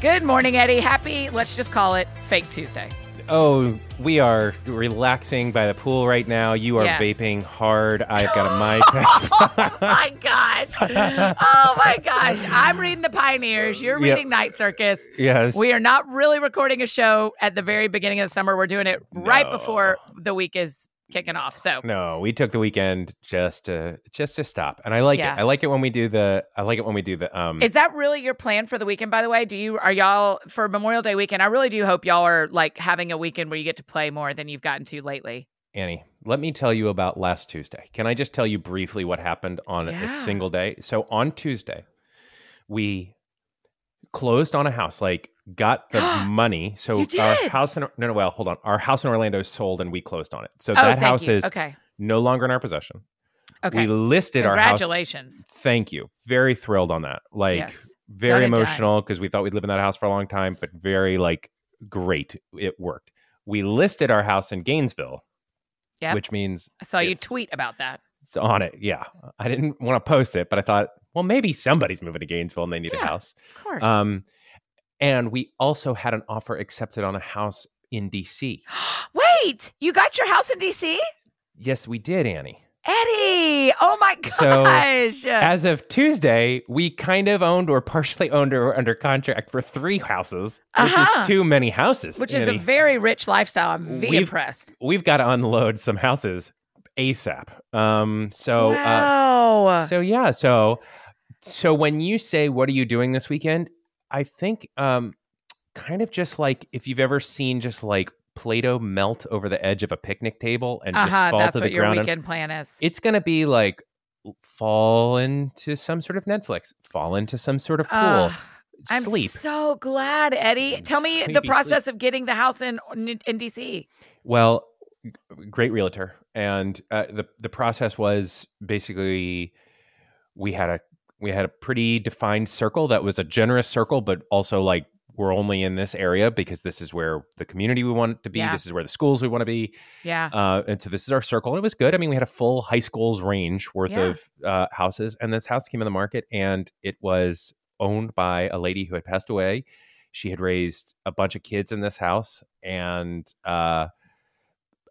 Good morning, Eddie. Happy, let's just call it Fake Tuesday. Oh, we are relaxing by the pool right now. You are Yes. vaping hard. I've got a mic. oh my gosh. Oh my gosh. I'm reading The Pioneers. You're Yep. reading Night Circus. yes. We are not really recording a show at the very beginning of the summer. We're doing it right No. before the week is kicking off. So, No, we took the weekend just to just to stop, and I like Yeah. it. I like it when we do the. I like it when we do the. Um, is that really your plan for the weekend, by the way? Do you, are y'all, for Memorial Day weekend, I really do hope y'all are like having a weekend where you get to play more than you've gotten to lately. Annie, let me tell you about last Tuesday. Can I just tell you briefly what happened on Yeah. a single day? So on Tuesday, we closed on a house, like got the money. So our house in no, no, well, hold on. Our house in Orlando is sold, and we closed on it. So oh, that house you. is okay. no longer in our possession. Okay. We listed our house. Congratulations. Thank you. Very thrilled on that. Like Yes. very emotional because we thought we'd live in that house for a long time, but very like great. It worked. We listed our house in Gainesville, Yeah. which means I saw you tweet about that. it's on it. Yeah. I didn't want to post it, but I thought, well, maybe somebody's moving to Gainesville and they need a house. Of course. Um, and we also had an offer accepted on a house in DC. Wait, you got your house in DC? Yes, we did, Annie. Eddie, oh my So, gosh. As of Tuesday, we kind of owned or partially owned or under contract for three houses, which Uh-huh. is too many houses. Which is a very rich lifestyle. I'm very We've- impressed. We've got to unload some houses ASAP. Um, so, uh, so yeah, so so when you say what are you doing this weekend, I think um, kind of just like if you've ever seen just like Play-Doh melt over the edge of a picnic table and just uh-huh, fall to the what your ground. and- weekend plan is. it's going to be like fall into some sort of Netflix, fall into some sort of pool, Ugh, I'm sleep. so glad, Eddie. Tell me the process of getting the house in in DC. Well, great realtor, and uh, the the process was basically we had a we had a pretty defined circle that was a generous circle, but also like we're only in this area because this is where the community we want to be. Yeah. This is where the schools we want to be, Yeah. uh, and so this is our circle. And it was good. I mean, we had a full high school's range worth Yeah. of uh, houses, and this house came in the market, and it was owned by a lady who had passed away. She had raised a bunch of kids in this house, and uh,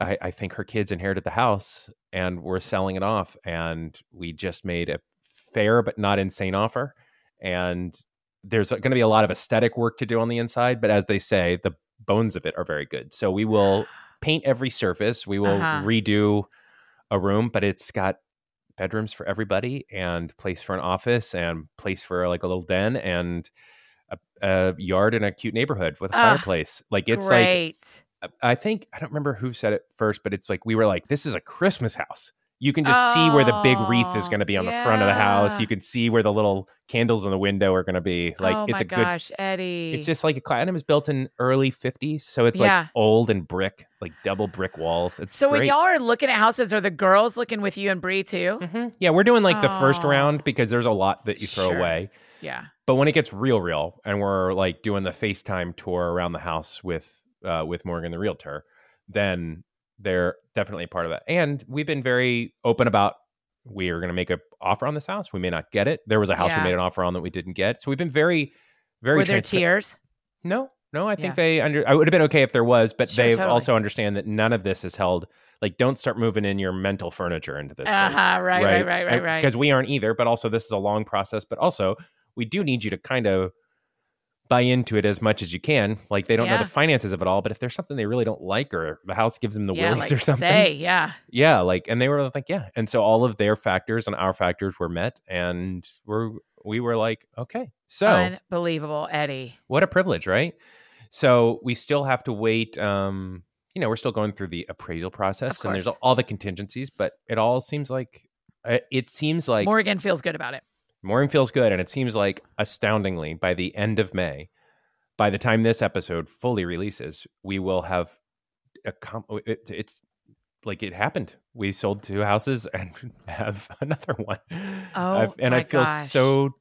I, I think her kids inherited the house and we're selling it off. And we just made a fair but not insane offer. And there's going to be a lot of aesthetic work to do on the inside, but as they say, the bones of it are very good. So we will paint every surface. We will Uh-huh. redo a room, but it's got bedrooms for everybody and place for an office and place for like a little den and a, a yard in a cute neighborhood with a Ah, fireplace. Like it's like I think I don't remember who said it first, but it's like we were like, this is a Christmas house. You can just see where the big wreath is Oh, going to be on the front of the house. You can see where the little candles in the window are going to be. Like oh it's a good. gosh, Eddie. It's just like a it was built in early '50s, so it's Yeah. like old and brick, like double brick walls. It's so when y'all are looking at houses, are the girls looking with you and Bree too? Mhm. Yeah, we're doing like the first Oh. round because there's a lot that you throw Sure. away. Yeah. But when it gets real, real, and we're like doing the FaceTime tour around the house with uh, with Morgan the realtor, then they're definitely a part of that. And we've been very open about we are going to make an offer on this house. We may not get it. There was a house Yeah. we made an offer on that we didn't get. So we've been very, very Were there tears? No, no. I think Yeah. they under. I would have been okay if there was, but Sure, they totally. also understand that none of this is held. Like, don't start moving in your mental furniture into this. Uh-huh, right, right, right, right, right. Because we aren't either. But also, this is a long process. But also, we do need you to kind of buy into it as much as you can. Like, they don't know the finances of it all. But if there's something they really don't like, or the house gives them the yeah, willies like or something, say, yeah. yeah, like, and they were like, yeah. And so all of their factors and our factors were met, and we're we were like, okay, so Unbelievable, Eddie. what a privilege, right? So we still have to wait. Um, you know, we're still going through the appraisal process, and there's all the contingencies, but it all seems like uh, it seems like Morgan feels good about it. Morgan feels good, and it seems like astoundingly by the end of May, by the time this episode fully releases, we will have a com- it, it's like it happened. We sold two houses and have another one. Oh, I've- and I feel gosh. so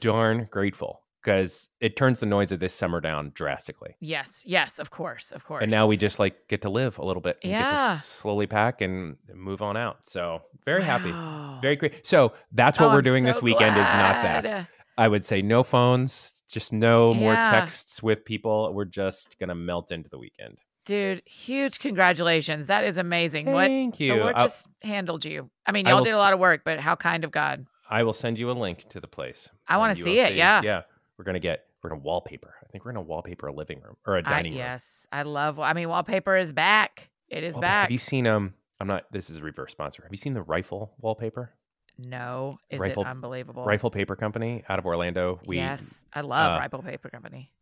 darn grateful because it turns the noise of this summer down drastically. Yes, yes, of course, of course. And now we just like get to live a little bit and get Yeah. to slowly pack and move on out. So very happy, very great. So that's what Oh, we're I'm doing this so weekend is not that. I would say no phones, just no more texts with people. We're just gonna melt into the weekend. Dude, huge congratulations. That is amazing. what Thank the you. Lord I, just handled you. I mean, y'all will did a lot of work, but how kind of God. I will send you a link to the place. I and you see it, yeah. Yeah. We're gonna get we're gonna wallpaper. I think we're gonna wallpaper a living room or a dining room. yes, I love. I mean, wallpaper is back. It is Wallpa- back. Have you seen um I'm not this is a reverse sponsor. Have you seen the rifle wallpaper? no, is Rifle- it unbelievable? Rifle Paper Company out of Orlando. We yes, I love uh, Rifle Paper Company.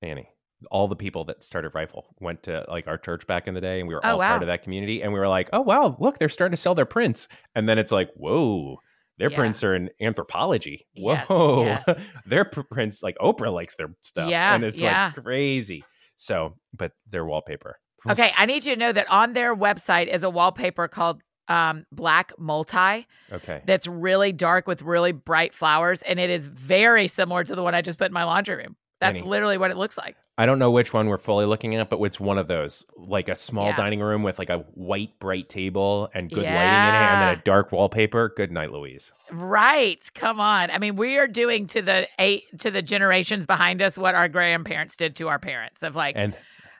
Annie. All the people that started Rifle went to like our church back in the day, and we were Oh, all wow. part of that community. And we were like, "Oh wow, look, they're starting to sell their prints." And then it's like, "Whoa, their Yeah. prints are in Anthropologie. Whoa, yes. their prints like Oprah likes their stuff, Yeah, and it's yeah. like crazy." So, but their wallpaper. Okay, I need you to know that on their website is a wallpaper called um, Black Multi Okay, that's really dark with really bright flowers, and it is very similar to the one I just put in my laundry room. That's literally what it looks like. I don't know which one we're fully looking at, but it's one of those, like a small Yeah. dining room with like a white bright table and good lighting in it, and then a dark wallpaper. Good night, Louise. Right. Come on. I mean, we are doing to the eight to the generations behind us what our grandparents did to our parents of like, And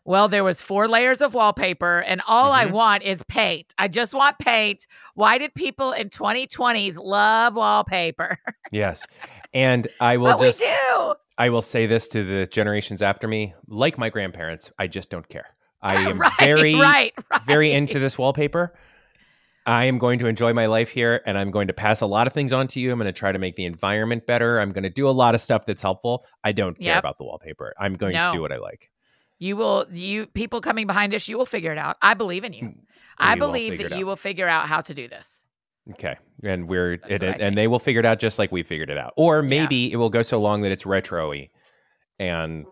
well, there was four layers of wallpaper and all I Mhm. want is paint. I just want paint. Why did people in 2020s love wallpaper? yes, and I will but just we do. I will say this to the generations after me, like my grandparents, I just don't care. I am right, very, right, right. very into this wallpaper. I am going to enjoy my life here and I'm going to pass a lot of things on to you. I'm going to try to make the environment better. I'm going to do a lot of stuff that's helpful. I don't care Yep. about the wallpaper. I'm going to do what I like. You will you people coming behind us, you will figure it out. I believe in you. Mm, I We will believe that you will figure out how to do this. Okay. And we're That's and, they will figure it out just like we figured it out. Or maybe it will go so long that it's retro-y and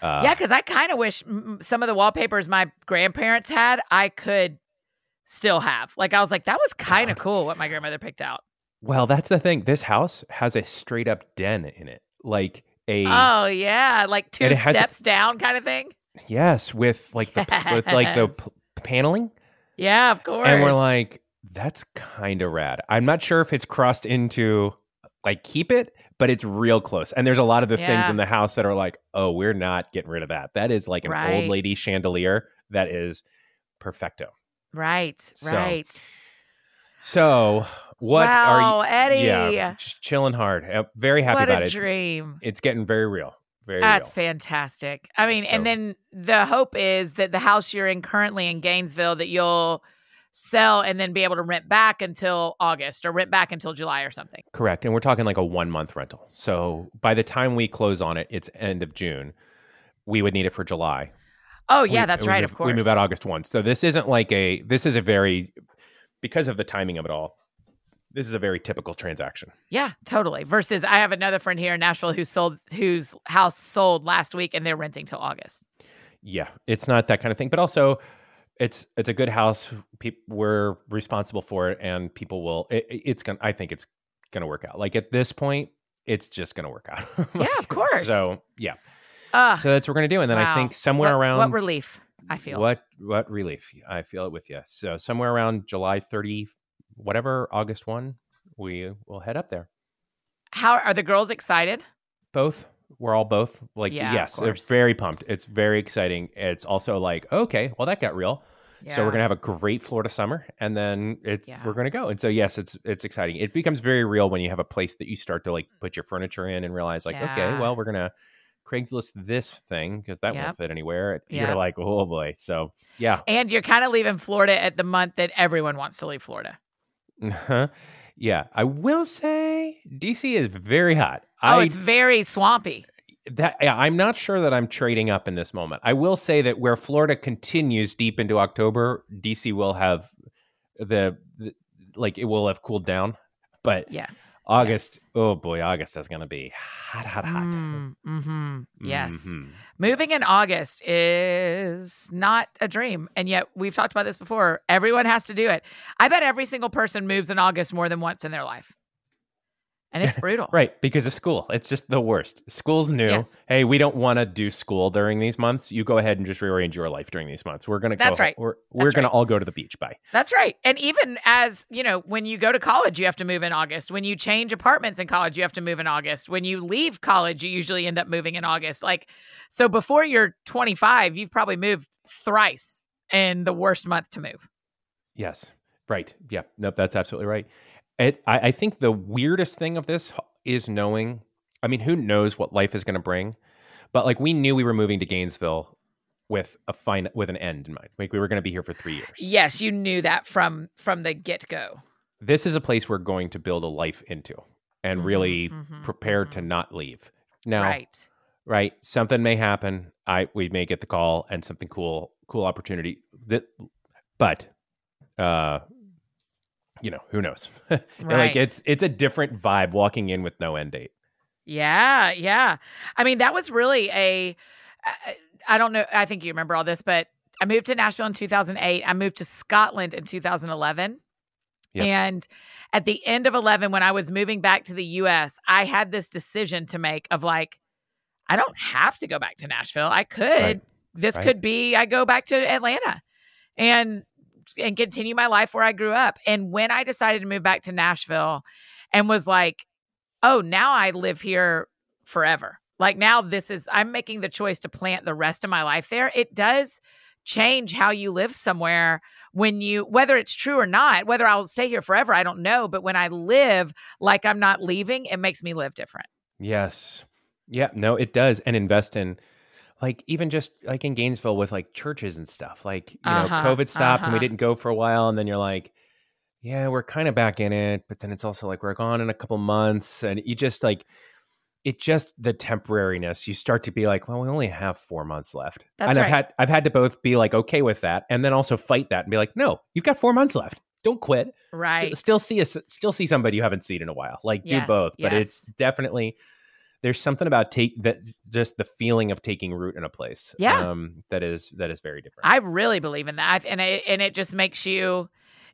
uh yeah, because I kind of wish some of the wallpapers my grandparents had, I could still have. Like I was like, that was kind of cool what my grandmother picked out. Well, that's the thing. This house has a straight up den in it. Like a Oh yeah, like two it has a- steps down kind of thing. yes, with like the p- with like the p- paneling. Yeah, of course. And we're like, that's kind of rad. I'm not sure if it's crossed into like keep it, but it's real close. And there's a lot of the things in the house that are like, oh, we're not getting rid of that. That is like an Right. old lady chandelier that is perfecto. right, So, right. So what wow, are you? Oh, Eddie? Yeah, just chilling hard. Very happy what about a it. It's, dream. it's getting very real. Very That's real. fantastic. I mean, So- and then the hope is that the house you're in currently in Gainesville that you'll sell and then be able to rent back until August or rent back until July or something. Correct. And we're talking like a one month rental. So by the time we close on it, it's end of June. We would need it for July. Oh yeah, We- that's right. move- of course. We move out August 1. So this isn't like a, this is a very, because of the timing of it all, this is a very typical transaction. Yeah, totally. Versus, I have another friend here in Nashville who sold whose house sold last week and they're renting till August. Yeah. It's not that kind of thing. But also, it's it's a good house. Peop we're responsible for it, and people will. It, it- it's gonna. I think it's gonna work out. Like at this point, it's just gonna work out. Yeah, of course. So yeah. Uh, So that's what we're gonna do, and then I think somewhere what, around what relief I feel. What what relief? I feel it with you. So somewhere around July 30, whatever, August 1, we will head up there. How are the girls excited? Both. We're all both like Yeah, yes, they're very pumped. It's very exciting. It's also like, okay, well that got real. So we're gonna have a great Florida summer, and then it's Yeah. we're gonna go. And so yes, it's it's exciting. It becomes very real when you have a place that you start to like put your furniture in and realize like, okay, well we're gonna Craigslist this thing because that Yep. won't fit anywhere. Yep. You're like, oh boy. So yeah, And you're kind of leaving Florida at the month that everyone wants to leave Florida. Yeah, I will say DC is very hot. Oh, I it's very swampy. that yeah, I'm not sure that I'm trading up in this moment. I will say that where Florida continues deep into October, DC will have the, the like it will have cooled down. But Yes. August, oh boy, August is going to be hot, hot, hot. Mm, hmm Yes. Mhm. Moving in August is not a dream. And yet, we've talked about this before. Everyone has to do it. I bet every single person moves in August more than once in their life. And it's brutal. right, because of school. It's just the worst. School's new. Yes. Hey, we don't want to do school during these months. You go ahead and just rearrange your life during these months. We're gonna That's go. right. We're we're That's gonna all go to the beach. Bye. That's right. And even as, you know, when you go to college, you have to move in August. When you change apartments in college, you have to move in August. When you leave college, you usually end up moving in August. Like, so before you're 25, you've probably moved thrice in the worst month to move. Yes. Right. Yeah. Nope. That's absolutely right. It, I, I think the weirdest thing of this is knowing. I mean, who knows what life is going to bring? But like, we knew we were moving to Gainesville with a fine with an end in mind. Like, we were going to be here for three years. Yes, you knew that from from the get go. This is a place we're going to build a life into, and really mhm, prepared to mhm. not leave. Now, Right. right something may happen i we may get the call and something cool cool opportunity that but uh you know who knows Right. like it's it's a different vibe walking in with no end date Yeah, yeah. I mean, that was really a I don't know. I think you remember all this, but I moved to Nashville in 2008. I moved to Scotland in 2011. Yep. And at the end of 11, when I was moving back to the US, I had this decision to make of like, I don't have to go back to Nashville. I could. Right. This Right. could be I go back to Atlanta and and continue my life where I grew up. And when I decided to move back to Nashville and was like, oh, now I live here forever. Like now this is I'm making the choice to plant the rest of my life there. It does change how you live somewhere when you whether it's true or not, whether I'll stay here forever, I don't know, but when I live like I'm not leaving, it makes me live different. yes yeah no it does and invest in like even just like in gainesville with like churches and stuff like you know Uh-huh, covid stopped and we uh-huh. didn't go for a while and then you're like yeah we're kind of back in it but then it's also like we're gone in a couple months and you just like it just the temporariness you start to be like well we only have four months left That's and i've had i've had to both be like okay with that and then also fight that and be like no you've got four months left don't quit Right. still see us still see somebody you haven't seen in a while like do Yes, both but it's definitely there's something about take that just the feeling of taking root in a place Yeah. um that is that is very different I really believe in that. And it, and it just makes you,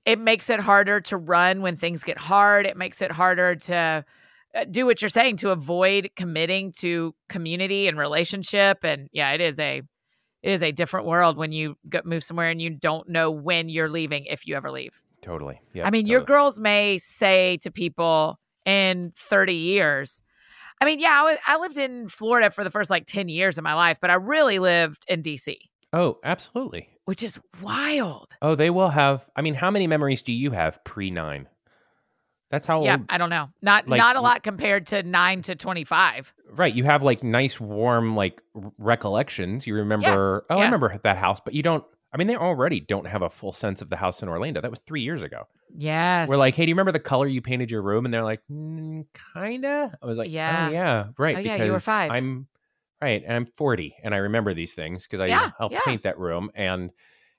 it makes it harder to run when things get hard. It makes it harder to uh, do what you're saying to avoid committing to community and relationship. And yeah, it is a, it is a different world when you go, move somewhere and you don't know when you're leaving if you ever leave. totally yeah I mean, your girls may say to people in 30 years, I mean, yeah, I wa- I lived in Florida for the first like 10 years of my life, but I really lived in DC, oh absolutely. Which is wild. oh they will have i mean how many memories do you have pre nine that's how Yeah, old I don't know. Not Like, not a lot compared to 9 to 25. right you have like nice warm like recollections. You remember oh i remember that house but you don't i mean they already don't have a full sense of the house in orlando. That was three years ago Yes. we're like hey do you remember the color you painted your room and they're like mm, kinda i was like Yeah. yeah yeah right Oh, yeah, because you were five. i'm right and i'm 40 and i remember these things because i Yeah, helped yeah. paint that room and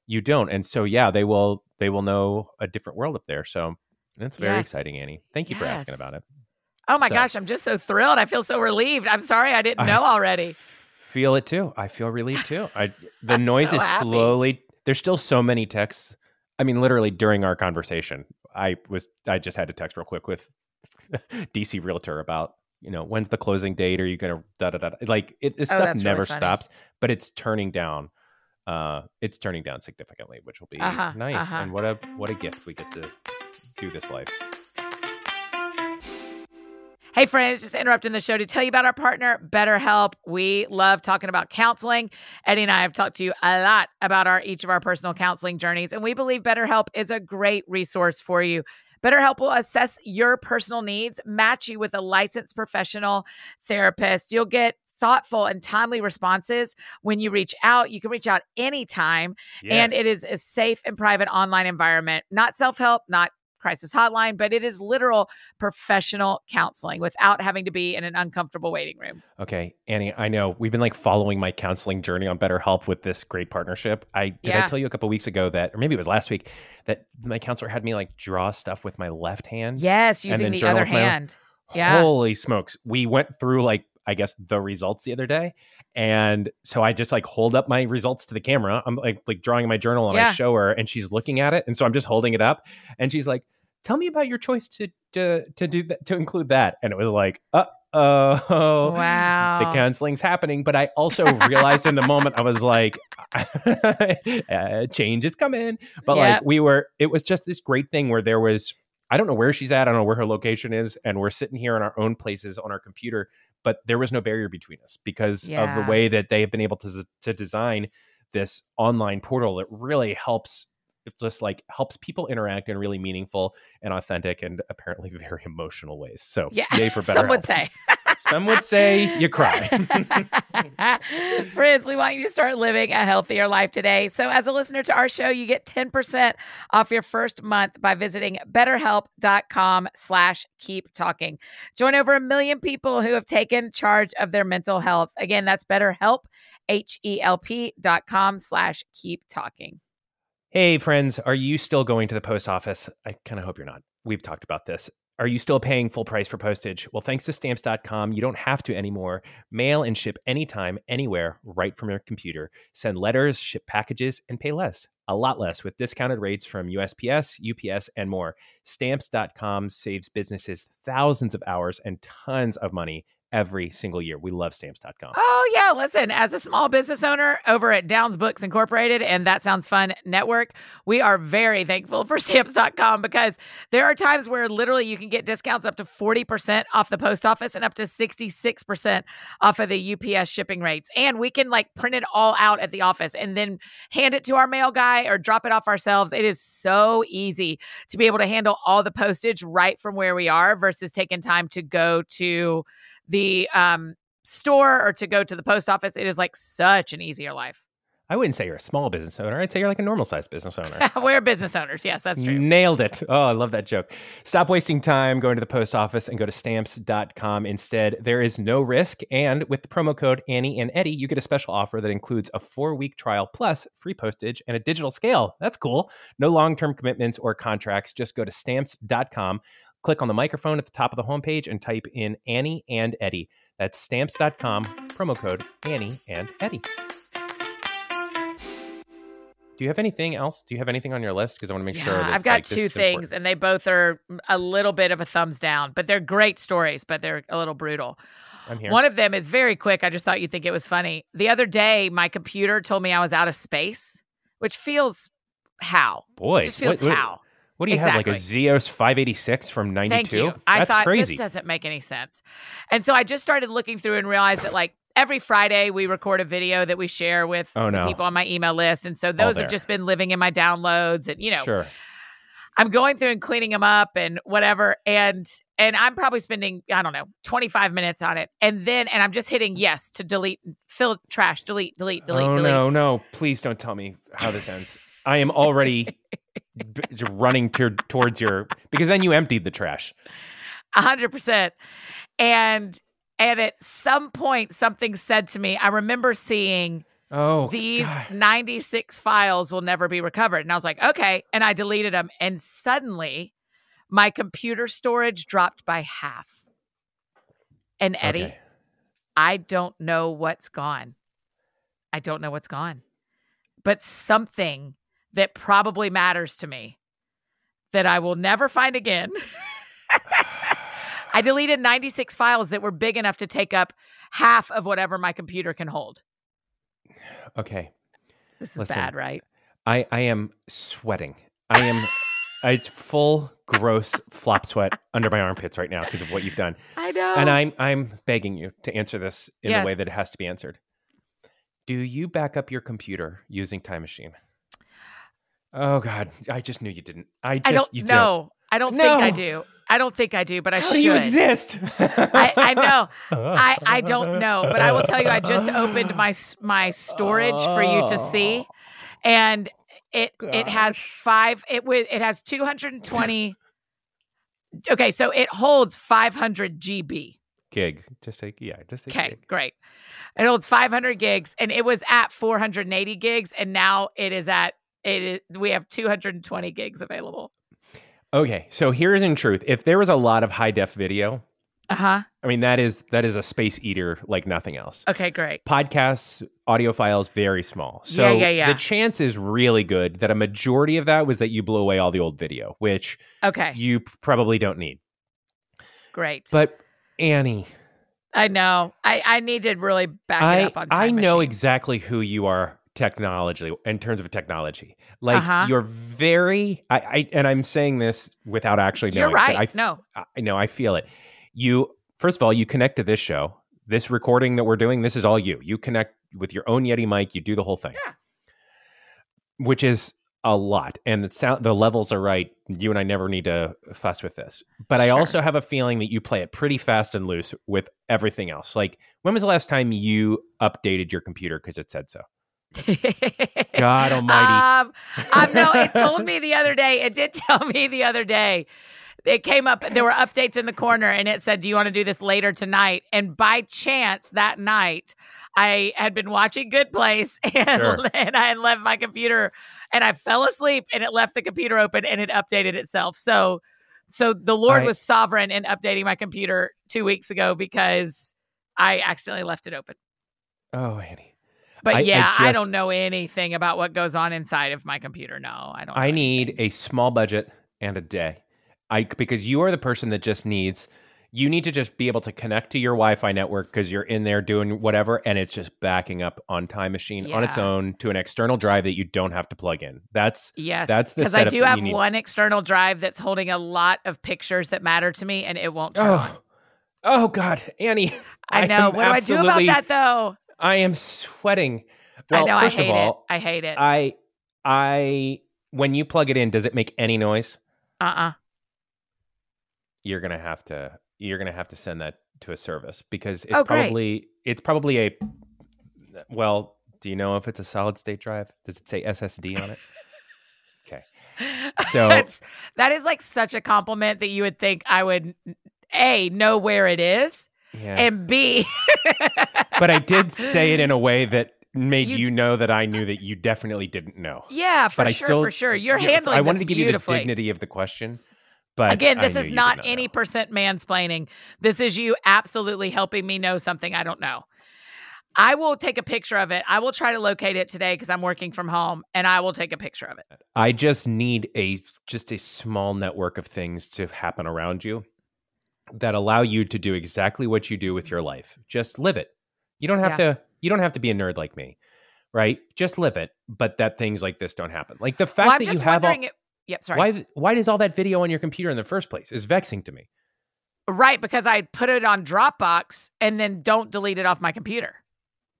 you don't and so yeah they will they will know a different world up there so that's very Yes. exciting annie thank you for asking about it oh my so- gosh, I'm just so thrilled. I feel so relieved. I'm sorry I didn't know I already. feel it too. I feel relieved too. I the noise so is happy. slowly. There's still so many texts. I mean, literally during our conversation, I was I just had to text real quick with DC Realtor about you know when's the closing date? Are you gonna da da da? Like it, this Oh, stuff that's really never stops, but it's turning down. Uh, it's turning down significantly, which will be Uh-huh, nice. uh-huh. And what a what a gift we get to do this life. Hey, friends, just interrupting the show to tell you about our partner, BetterHelp. We love talking about counseling. Eddie and I have talked to you a lot about our each of our personal counseling journeys, and we believe BetterHelp is a great resource for you. BetterHelp will assess your personal needs, match you with a licensed professional therapist. You'll get thoughtful and timely responses when you reach out. You can reach out anytime. And it is a safe and private online environment, not self help, not crisis hotline, but it is literal professional counseling without having to be in an uncomfortable waiting room. Okay, Annie, I know we've been like following my counseling journey on BetterHelp with this great partnership. I did I tell you a couple weeks ago that, or maybe it was last week, that my counselor had me like draw stuff with my left hand. Yes, using the other with my own- hand. Yeah. Holy smokes! We went through like I guess the results the other day, and so I just like hold up my results to the camera. I'm like like drawing in my journal, and I show her, and she's looking at it, and so I'm just holding it up, and she's like. Tell me about your choice to to to do that to include that, and it was like, uh oh, Wow. the canceling's happening. But I also realized in the moment, I was like, uh, change is coming. But Yep. like we were, it was just this great thing where there was. I don't know where she's at. I don't know where her location is, and we're sitting here in our own places on our computer. But there was no barrier between us because of the way that they have been able to to design this online portal that really helps it just like helps people interact in really meaningful and authentic and apparently very emotional ways. So Yeah. yay for better. Some would say. Some would say you cry. Friends, we want you to start living a healthier life today. So, as a listener to our show, you get 10% off your first month by visiting betterhelp.com slash keep talking. Join over a million people who have taken charge of their mental health. Again, that's betterhelp, H-E-L-P dot com slash keep talking. hey friends, are you still going to the post office? I kind of hope you're not. We've talked about this. Are you still paying full price for postage? Well, thanks to stamps.com, you don't have to anymore. Mail and ship anytime, anywhere, right from your computer. Send letters, ship packages, and pay less. A lot less with discounted rates from USPS, UPS, and more. Stamps.com saves businesses thousands of hours and tons of money every single year. We love stamps.com. Oh, yeah. Listen, as a small business owner over at Downs Books Incorporated and That Sounds Fun Network, we are very thankful for stamps.com because there are times where literally you can get discounts up to 40% off the post office and up to 66% off of the UPS shipping rates. And we can like print it all out at the office and then hand it to our mail guy or drop it off ourselves. It is so easy to be able to handle all the postage right from where we are versus taking time to go to the um, store or to go to the post office. It is like such an easier life. I wouldn't say you're a small business owner. I'd say you're like a normal sized business owner. We're business owners. Yes, that's true. Nailed it. Oh, I love that joke. Stop wasting time going to the post office and go to stamps.com instead. There is no risk. And with the promo code Annie and Eddie, you get a special offer that includes a four week trial plus free postage and a digital scale. That's cool. No long term commitments or contracts. Just go to stamps.com, click on the microphone at the top of the homepage, and type in Annie and Eddie. That's stamps.com, promo code Annie and Eddie. Do you have anything else? Do you have anything on your list? Because I want to make Yeah, sure. I've got like, two things, and they both are a little bit of a thumbs down, but they're great stories, but they're a little brutal. I'm here. One of them is very quick. I just thought you'd think it was funny. The other day, my computer told me I was out of space, which feels how? Boy, It just feels what, what- how. What do you have? Like a Exactly. Zeos 586 from 92? Thank you. I That's thought crazy. this doesn't make any sense. And so I just started looking through and realized that like every Friday we record a video that we share with Oh, no. people on my email list. And so those have just been living in my downloads and you know, Sure. I'm going through and cleaning them up and whatever. And and I'm probably spending, I don't know, 25 minutes on it. And then and I'm just hitting yes to delete, fill trash, delete, delete, delete, oh, delete. no, no. Please don't tell me how this ends. I am already running to, towards your, because then you emptied the trash. A hundred percent. And and at some point something said to me, I remember seeing Oh, these God. 96 files will never be recovered. And I was like, okay. And I deleted them. And suddenly my computer storage dropped by half. And Eddie, Okay. I don't know what's gone. I don't know what's gone. But something that probably matters to me that I will never find again. I deleted 96 files that were big enough to take up half of whatever my computer can hold. Okay. This is Listen, bad, right? I, I am sweating. I am, it's full gross flop sweat under my armpits right now because of what you've done. I know. And I'm I'm begging you to answer this in the way that it has to be answered. Do you back up your computer using Time Machine? Oh God, I just knew you didn't. I just I don't you know. I don't think I do. I don't think I do, but I How should. do you exist? I, I know. I, I don't know, but I will tell you, I just opened my my storage for you to see, oh. and it it has Gosh. five. It wi- it has two hundred and twenty. okay, so it holds five hundred GB. gigs. Just take yeah. Just take. Okay, gig. great. It holds five hundred gigs, and it was at four hundred and eighty gigs, and now it is at it. Is, we have two hundred and twenty gigs available. Okay, so here's in truth, if there was a lot of high def video, Uh huh. I mean that is that is a space eater like nothing else. Okay, great. Podcasts, audio files, very small. So Yeah, yeah, yeah. the chance is really good that a majority of that was that you blew away all the old video, which Okay. you probably don't need. Great. But Annie, I know. I, I need to really back it I up on time I know Machine. exactly who you are technologically in terms of technology. Like Uh-huh. you're very I, I and I'm saying this without actually knowing. You're right. I f- no. I know I feel it. You first of all, you connect to this show. This recording that we're doing, this is all you. You connect with your own Yeti mic, you do the whole thing. Yeah. Which is a lot. And the sound the levels are right. You and I never need to fuss with this. But I Sure. also have a feeling that you play it pretty fast and loose with everything else. Like when was the last time you updated your computer because it said so? God almighty. Um, um, no, it told me the other day. It did tell me the other day. It came up. There were updates in the corner, and it said, "Do you want to do this later tonight?" And by chance, that night, I had been watching Good Place, and, Sure. and I had left my computer, and I fell asleep, and it left the computer open, and it updated itself. So, so the Lord I- was sovereign in updating my computer two weeks ago because I accidentally left it open. oh, Annie. But I- I yeah, I, just- don't know anything about what goes on inside of my computer. No, I don't. I need anything. a small budget and a day. I because you are the person that just needs you need to just be able to connect to your Wi-Fi network because you're in there doing whatever and it's just backing up on Time Machine on its own to an external drive that you don't have to plug in. That's Yes, that's the because I do have one external drive that's holding a lot of pictures that matter to me, and it won't turn oh. on. oh oh God, Annie. I I know. am What do I do about that though? I am sweating. Well, I know. first I hate of all, it. I hate it. I I when you plug it in, does it make any noise? Uh uh you're gonna have to you're gonna have to send that to a service because it's Oh, probably it's probably a well do you know if it's a solid state drive does it say ssd on it okay So- That's, that is like such a compliment that you would think I would a know where it is, yeah and b. but i did say it in a way that made You- you, know that i knew that you definitely didn't know Yeah, for but i sure, still for sure. You're yeah, handling. i wanted to give you the dignity of the question but Again, this is you not any know. percent mansplaining. This is you absolutely helping me know something I don't know. I will take a picture of it. I will try to locate it today because I'm working from home and I will take a picture of it. I just need a just a small network of things to happen around you that allow you to do exactly what you do with your mm-hmm. life. Just live it. You don't have to you don't have to be a nerd like me. Right? Just live it, but that things like this don't happen. Like the fact Well, that you have all, it, yep, sorry. why why does all that video on your computer in the first place is vexing to me. Right, because I put it on Dropbox and then don't delete it off my computer.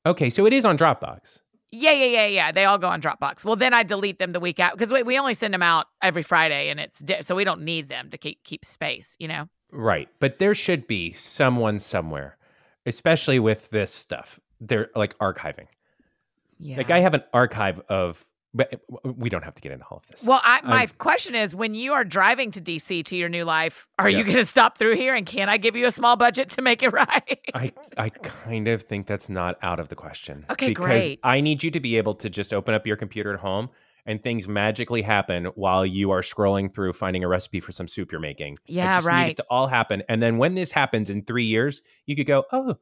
Okay, so it is on Dropbox. Yeah, yeah, yeah, yeah. They all go on Dropbox. Well, then I delete them the week out because we, we only send them out every Friday, and it's di- so we don't need them to keep keep space. You know. Right. But there should be someone somewhere, especially with this stuff. They're like archiving. Yeah. Like I have an archive of but eh, we don't have to get into all of this. Well, I, my I'm- question is when you are driving to DC to your new life, are you going to stop through here and can I give you a small budget to make it right? I I kind of think that's not out of the question. Okay, because great. I need you to be able to just open up your computer at home and things magically happen while you are scrolling through finding a recipe for some soup you're making. I Yeah, just Need right. it to all happen, and then when this happens in three years, you could go, oh,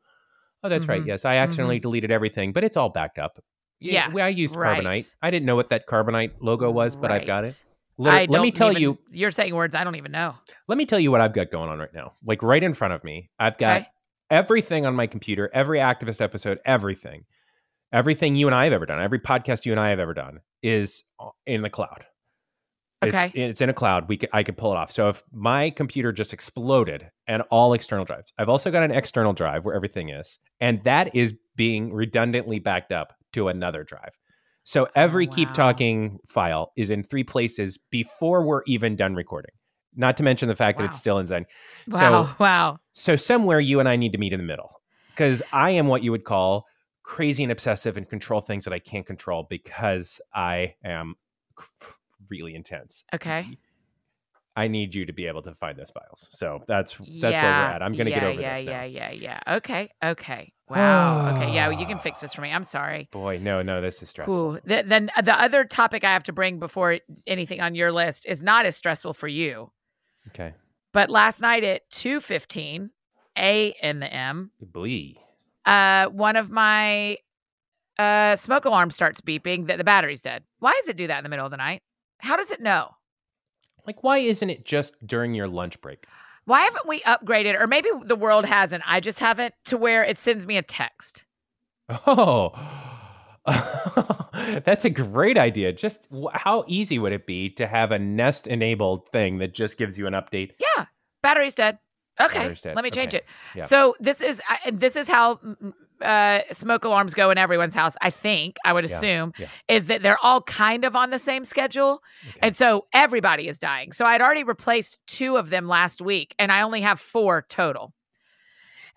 oh, that's right. Mhm, Yes, I accidentally deleted everything, but it's all backed up. Yeah, we- I used right. Carbonite. I didn't know what that Carbonite logo was, but I've got it. Let, let me tell even- you. You're saying words I don't even know. Let me tell you what I've got going on right now. Like right in front of me, I've got Okay. everything on my computer, every activist episode, everything, everything you and I have ever done, every podcast you and I have ever done is uh, in the cloud. It's, Okay. it's in a cloud. We could, I could pull it off. So if my computer just exploded and all external drives, I've also got an external drive where everything is, and that is being redundantly backed up to another drive. So every oh, keep wow. talking file is in three places before we're even done recording. Not to mention the fact that it's still in Zen. Wow. So wow. so somewhere you and I need to meet in the middle because I am what you would call crazy and obsessive and control things that I can't control because I am really intense. Okay. I need you to be able to find those files. So that's that's yeah. where we're at. I'm going to yeah, get over yeah, this now. Yeah, yeah, yeah. Okay. Okay. Wow. okay. Yeah, well, you can fix this for me. I'm sorry. Boy, no, no, this is stressful. Ooh. The, then uh, the other topic I have to bring before anything on your list is not as stressful for you. Okay. But last night at 2:15 a in the M, Blee. Uh, one of my uh, smoke alarm starts beeping that the battery's dead. Why does it do that in the middle of the night? How does it know? Like, why isn't it just during your lunch break? Why haven't we upgraded, or maybe the world hasn't? I just haven't to where it sends me a text. Oh, that's a great idea. Just how easy would it be to have a Nest enabled thing that just gives you an update? Yeah, battery's dead. Okay, let me change Okay. it. Yeah. So this is I- this is how mm, uh, smoke alarms go in everyone's house. I think I would Yeah, assume yeah. is that they're all kind of on the same schedule, Okay. and so everybody is dying. So I'd already replaced two of them last week, and I only have four total.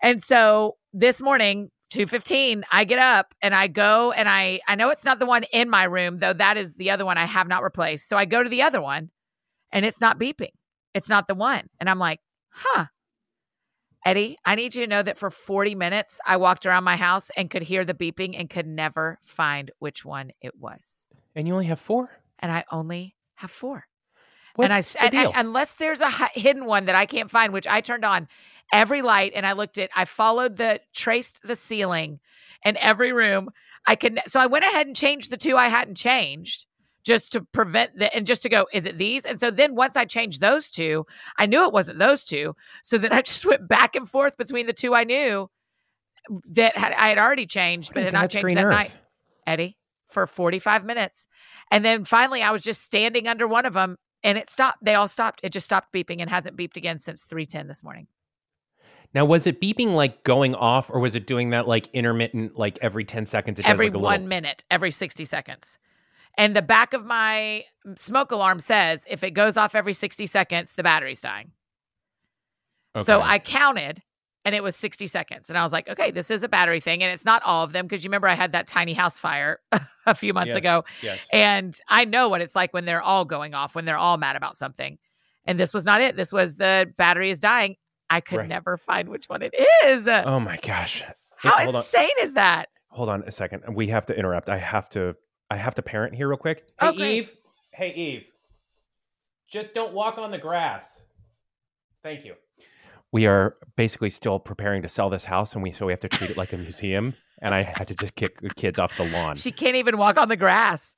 And so this morning, two fifteen, I get up and I go and I I know it's not the one in my room though. That is the other one I have not replaced. So I go to the other one, and it's not beeping. It's not the one, and I'm like, huh. Eddie, I need you to know that for 40 minutes, I walked around my house and could hear the beeping and could never find which one it was. and you only have four? And I only have four. What's and I, the and, unless there's a hidden one that I can't find, which I turned on every light and I looked at, I followed the, traced the ceiling in every room. I can, so I went ahead and changed the two I hadn't changed just to prevent the, and just to go, is it these? And so then once I changed those two, I knew it wasn't those two. So then I just went back and forth between the two I knew that had, I had already changed, but What had not changed green that earth? night. Eddie, for 45 minutes. And then finally, I was just standing under one of them and it stopped. They all stopped. It just stopped beeping and hasn't beeped again since 310 this morning. Now, was it beeping like going off, or was it doing that like intermittent, like every ten seconds? It every does like a one little. minute, every 60 seconds. And the back of my smoke alarm says if it goes off every 60 seconds, the battery's dying. Okay. So I counted and it was 60 seconds. And I was like, okay, this is a battery thing. And it's not all of them because you remember I had that tiny house fire a few months Yes. ago. yes. And I know what it's like when they're all going off, when they're all mad about something. And this was not it. This was the battery is dying. I could Right. never find which one it is. Oh my gosh! How Yeah, hold on. insane is that? Hold on a second. We have to interrupt. I have to. I have to parent here real quick. Oh, hey Oh. Eve. Hey Eve. Just don't walk on the grass. Thank you. We are basically still preparing to sell this house, and we so we have to treat it like a museum. And I had to just kick the kids off the lawn. She can't even walk on the grass.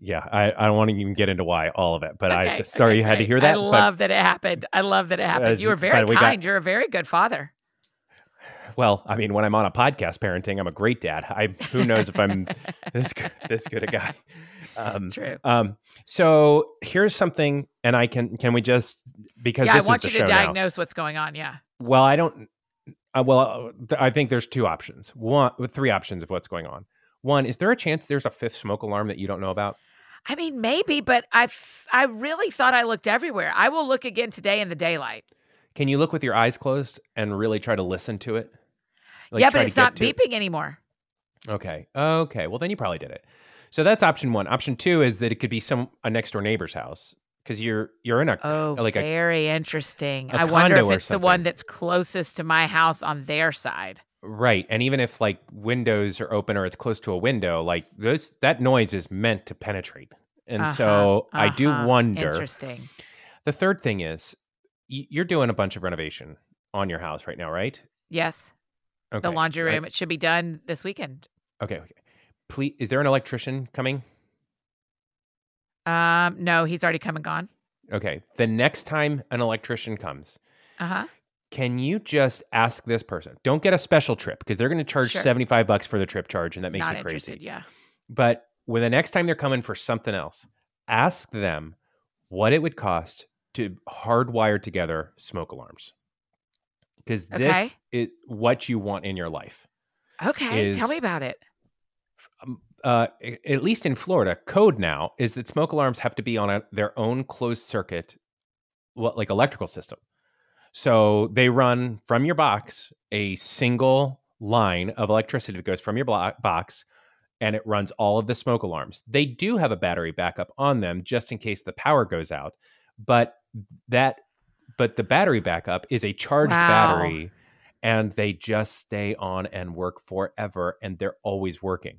yeah, I, I don't want to even get into why all of it, but I just sorry okay, you had to hear that. I but love that it happened. I love that it happened. you were very we got- kind. You're a very good father. Well, I mean, when I'm on a podcast parenting, I'm a great dad. I who knows if I'm this good, this good a guy. Um, True. um, so here's something, and I can can we just because Yeah, I want you to show now. diagnose what's going on. Yeah. Well, I don't. Uh, well, I think there's two options. One, three options of what's going on. One, is there a chance there's a fifth smoke alarm that you don't know about? I mean, maybe, but I I really thought I looked everywhere. I will look again today in the daylight. Can you look with your eyes closed and really try to listen to it? Like, yeah, but it's not to- beeping anymore. Okay. Okay. Well, then you probably did it. So that's option one. Option two is that it could be some a next door neighbor's house because you're you're in a Oh, like a very interesting. a I wonder if it's the one that's closest to my house on their side. right. And even if like windows are open or it's close to a window, like those that noise is meant to penetrate. And so Uh-huh, I do uh-huh. wonder. Interesting. The third thing is you're doing a bunch of renovation on your house right now, right? Yes, Okay. the laundry right? room. It should be done this weekend. Okay. Okay. Please, is there an electrician coming? Um, no, he's already come and gone. Okay. The next time an electrician comes, Uh huh. can you just ask this person? Don't get a special trip because they're going to charge Sure. 75 bucks for the trip charge and that makes Not me crazy. Yeah. But when the next time they're coming for something else, ask them what it would cost to hardwire together smoke alarms. Because Okay. this is what you want in your life. Okay. Tell me about it. Uh, at least in Florida, code now is that smoke alarms have to be on a, their own closed circuit, what like electrical system. So they run from your box a single line of electricity that goes from your blo- box and it runs all of the smoke alarms. They do have a battery backup on them just in case the power goes out, but that but the battery backup is a charged Wow. battery and they just stay on and work forever and they're always working.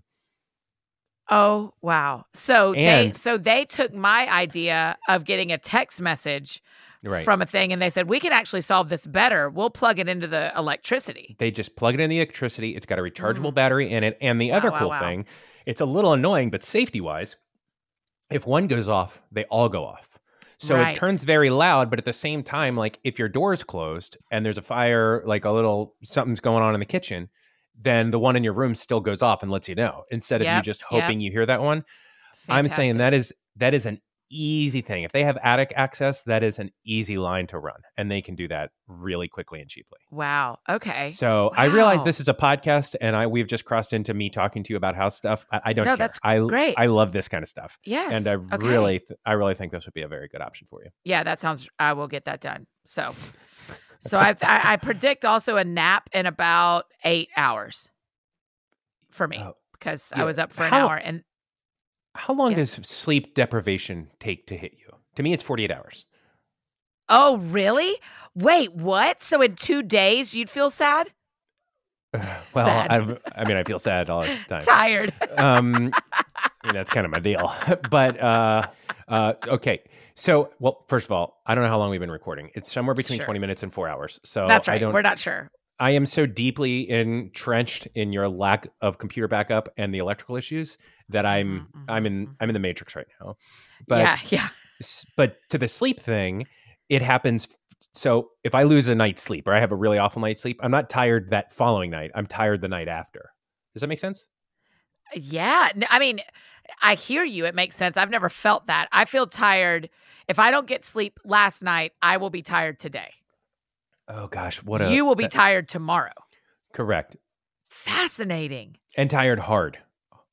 Oh wow! So they so they took my idea of getting a text message Right. from a thing, and they said we can actually solve this better. We'll plug it into the electricity. they just plug it in the electricity. It's got a rechargeable mm. battery in it. And the Wow, other wow, cool wow. thing, it's a little annoying, but safety wise, if one goes off, they all go off. So Right. it turns very loud, but at the same time, like if your door is closed and there's a fire, like a little something's going on in the kitchen, then the one in your room still goes off and lets you know instead of you Yep, just yep. hoping you hear that one. I'm saying that is that is an easy thing. If they have attic access, that is an easy line to run, and they can do that really quickly and cheaply. Wow. Okay. So I realize this is a podcast, and I we've just crossed into me talking to you about house stuff. I, I don't No, care. that's I great. I love this kind of stuff, yes. and I okay. really th- I really think this would be a very good option for you. Yeah, that sounds. I will get that done. So, so I, I I predict also a nap in about eight hours for me Oh, because yeah. I was up for an How- hour and How long Yeah. does sleep deprivation take to hit you? To me, it's 48 hours. oh really? Wait, what? So in two days you'd feel sad, well, Sad. I've, I mean, I feel sad all the time. tired? um, I mean, that's kind of my deal. but uh, uh, okay. So, well, first of all, I don't know how long we've been recording. It's somewhere between Sure. 20 minutes and four hours. So That's right. We're not sure. I am so deeply entrenched in your lack of computer backup and the electrical issues that I'm Mhm, mhm, I'm in mhm. I'm in the matrix right now. But yeah, yeah. but to the sleep thing, it happens. So if I lose a night's sleep or I have a really awful night's sleep, I'm not tired that following night. I'm tired the night after. Does that make sense? Yeah. I mean, I hear you. It makes sense. I've never felt that. I feel tired. If I don't get sleep last night, I will be tired today. Oh gosh, what a you will be that- tired tomorrow. correct Fascinating. and tired hard.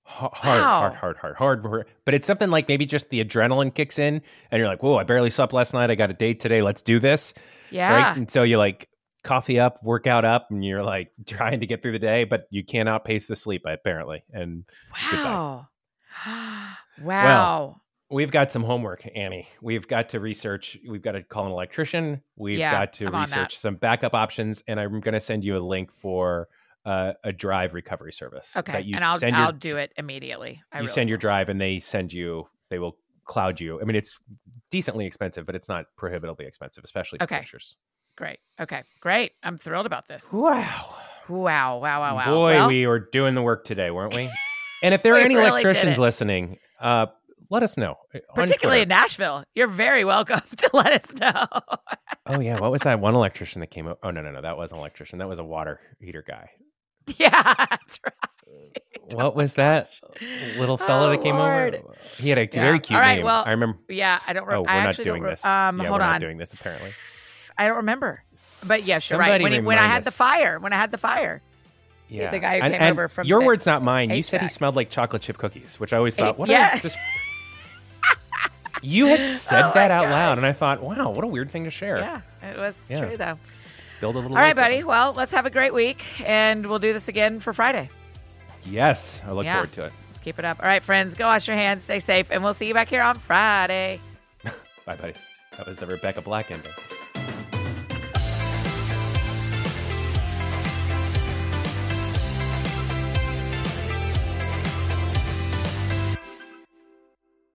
Hard, Wow. hard, hard, hard, hard, hard. But it's something like maybe just the adrenaline kicks in, and you're like, "Whoa! I barely slept last night. I got a date today. Let's do this." Yeah. right? And so you like coffee up, workout up, and you're like trying to get through the day, but you can't outpace the sleep apparently. And Wow. wow. We've got some homework, Annie. We've got to research. We've got to call an electrician. We've Yeah, got to I'm research some backup options, and I'm going to send you a link for uh, a drive recovery service. okay. that you and I'll send I'll do it immediately. I you really send your drive, and they send you. They will cloud you. I mean, it's decently expensive, but it's not prohibitively expensive, especially for Okay. pictures. Great. Okay. Great. I'm thrilled about this. Wow. Wow. Wow. Wow. Wow. Boy, Well, we were doing the work today, weren't we? and if there are any really electricians listening, uh, let us know. uh, particularly in Nashville, you're very welcome to let us know. Oh yeah, what was that one electrician that came? o- Oh no, no, no, that wasn't an electrician. That was a water heater guy. yeah, that's right. What was that little fella Oh, that came Lord. over? He had a Yeah. very cute All right, name. well, I remember. Yeah, I don't. Re- Oh, we're I not doing this. Um, yeah, hold we're on. not doing this apparently. I don't remember. But yes, you're right. When, he, when I had the fire, when I had the fire, Yeah, the guy who came and over from your the words, not mine. You said he smelled like chocolate chip cookies, which I always thought. What? yeah. Just, you had said Oh that out loud, and I thought, wow, what a weird thing to share. yeah, it was Yeah. true though. Build a little. All right, buddy. him. Well, let's have a great week, and we'll do this again for Friday. Yes, I look Yeah. forward to it. Let's keep it up. All right, friends, go wash your hands, stay safe, and we'll see you back here on Friday. Bye, buddies. That was the Rebecca Black ending.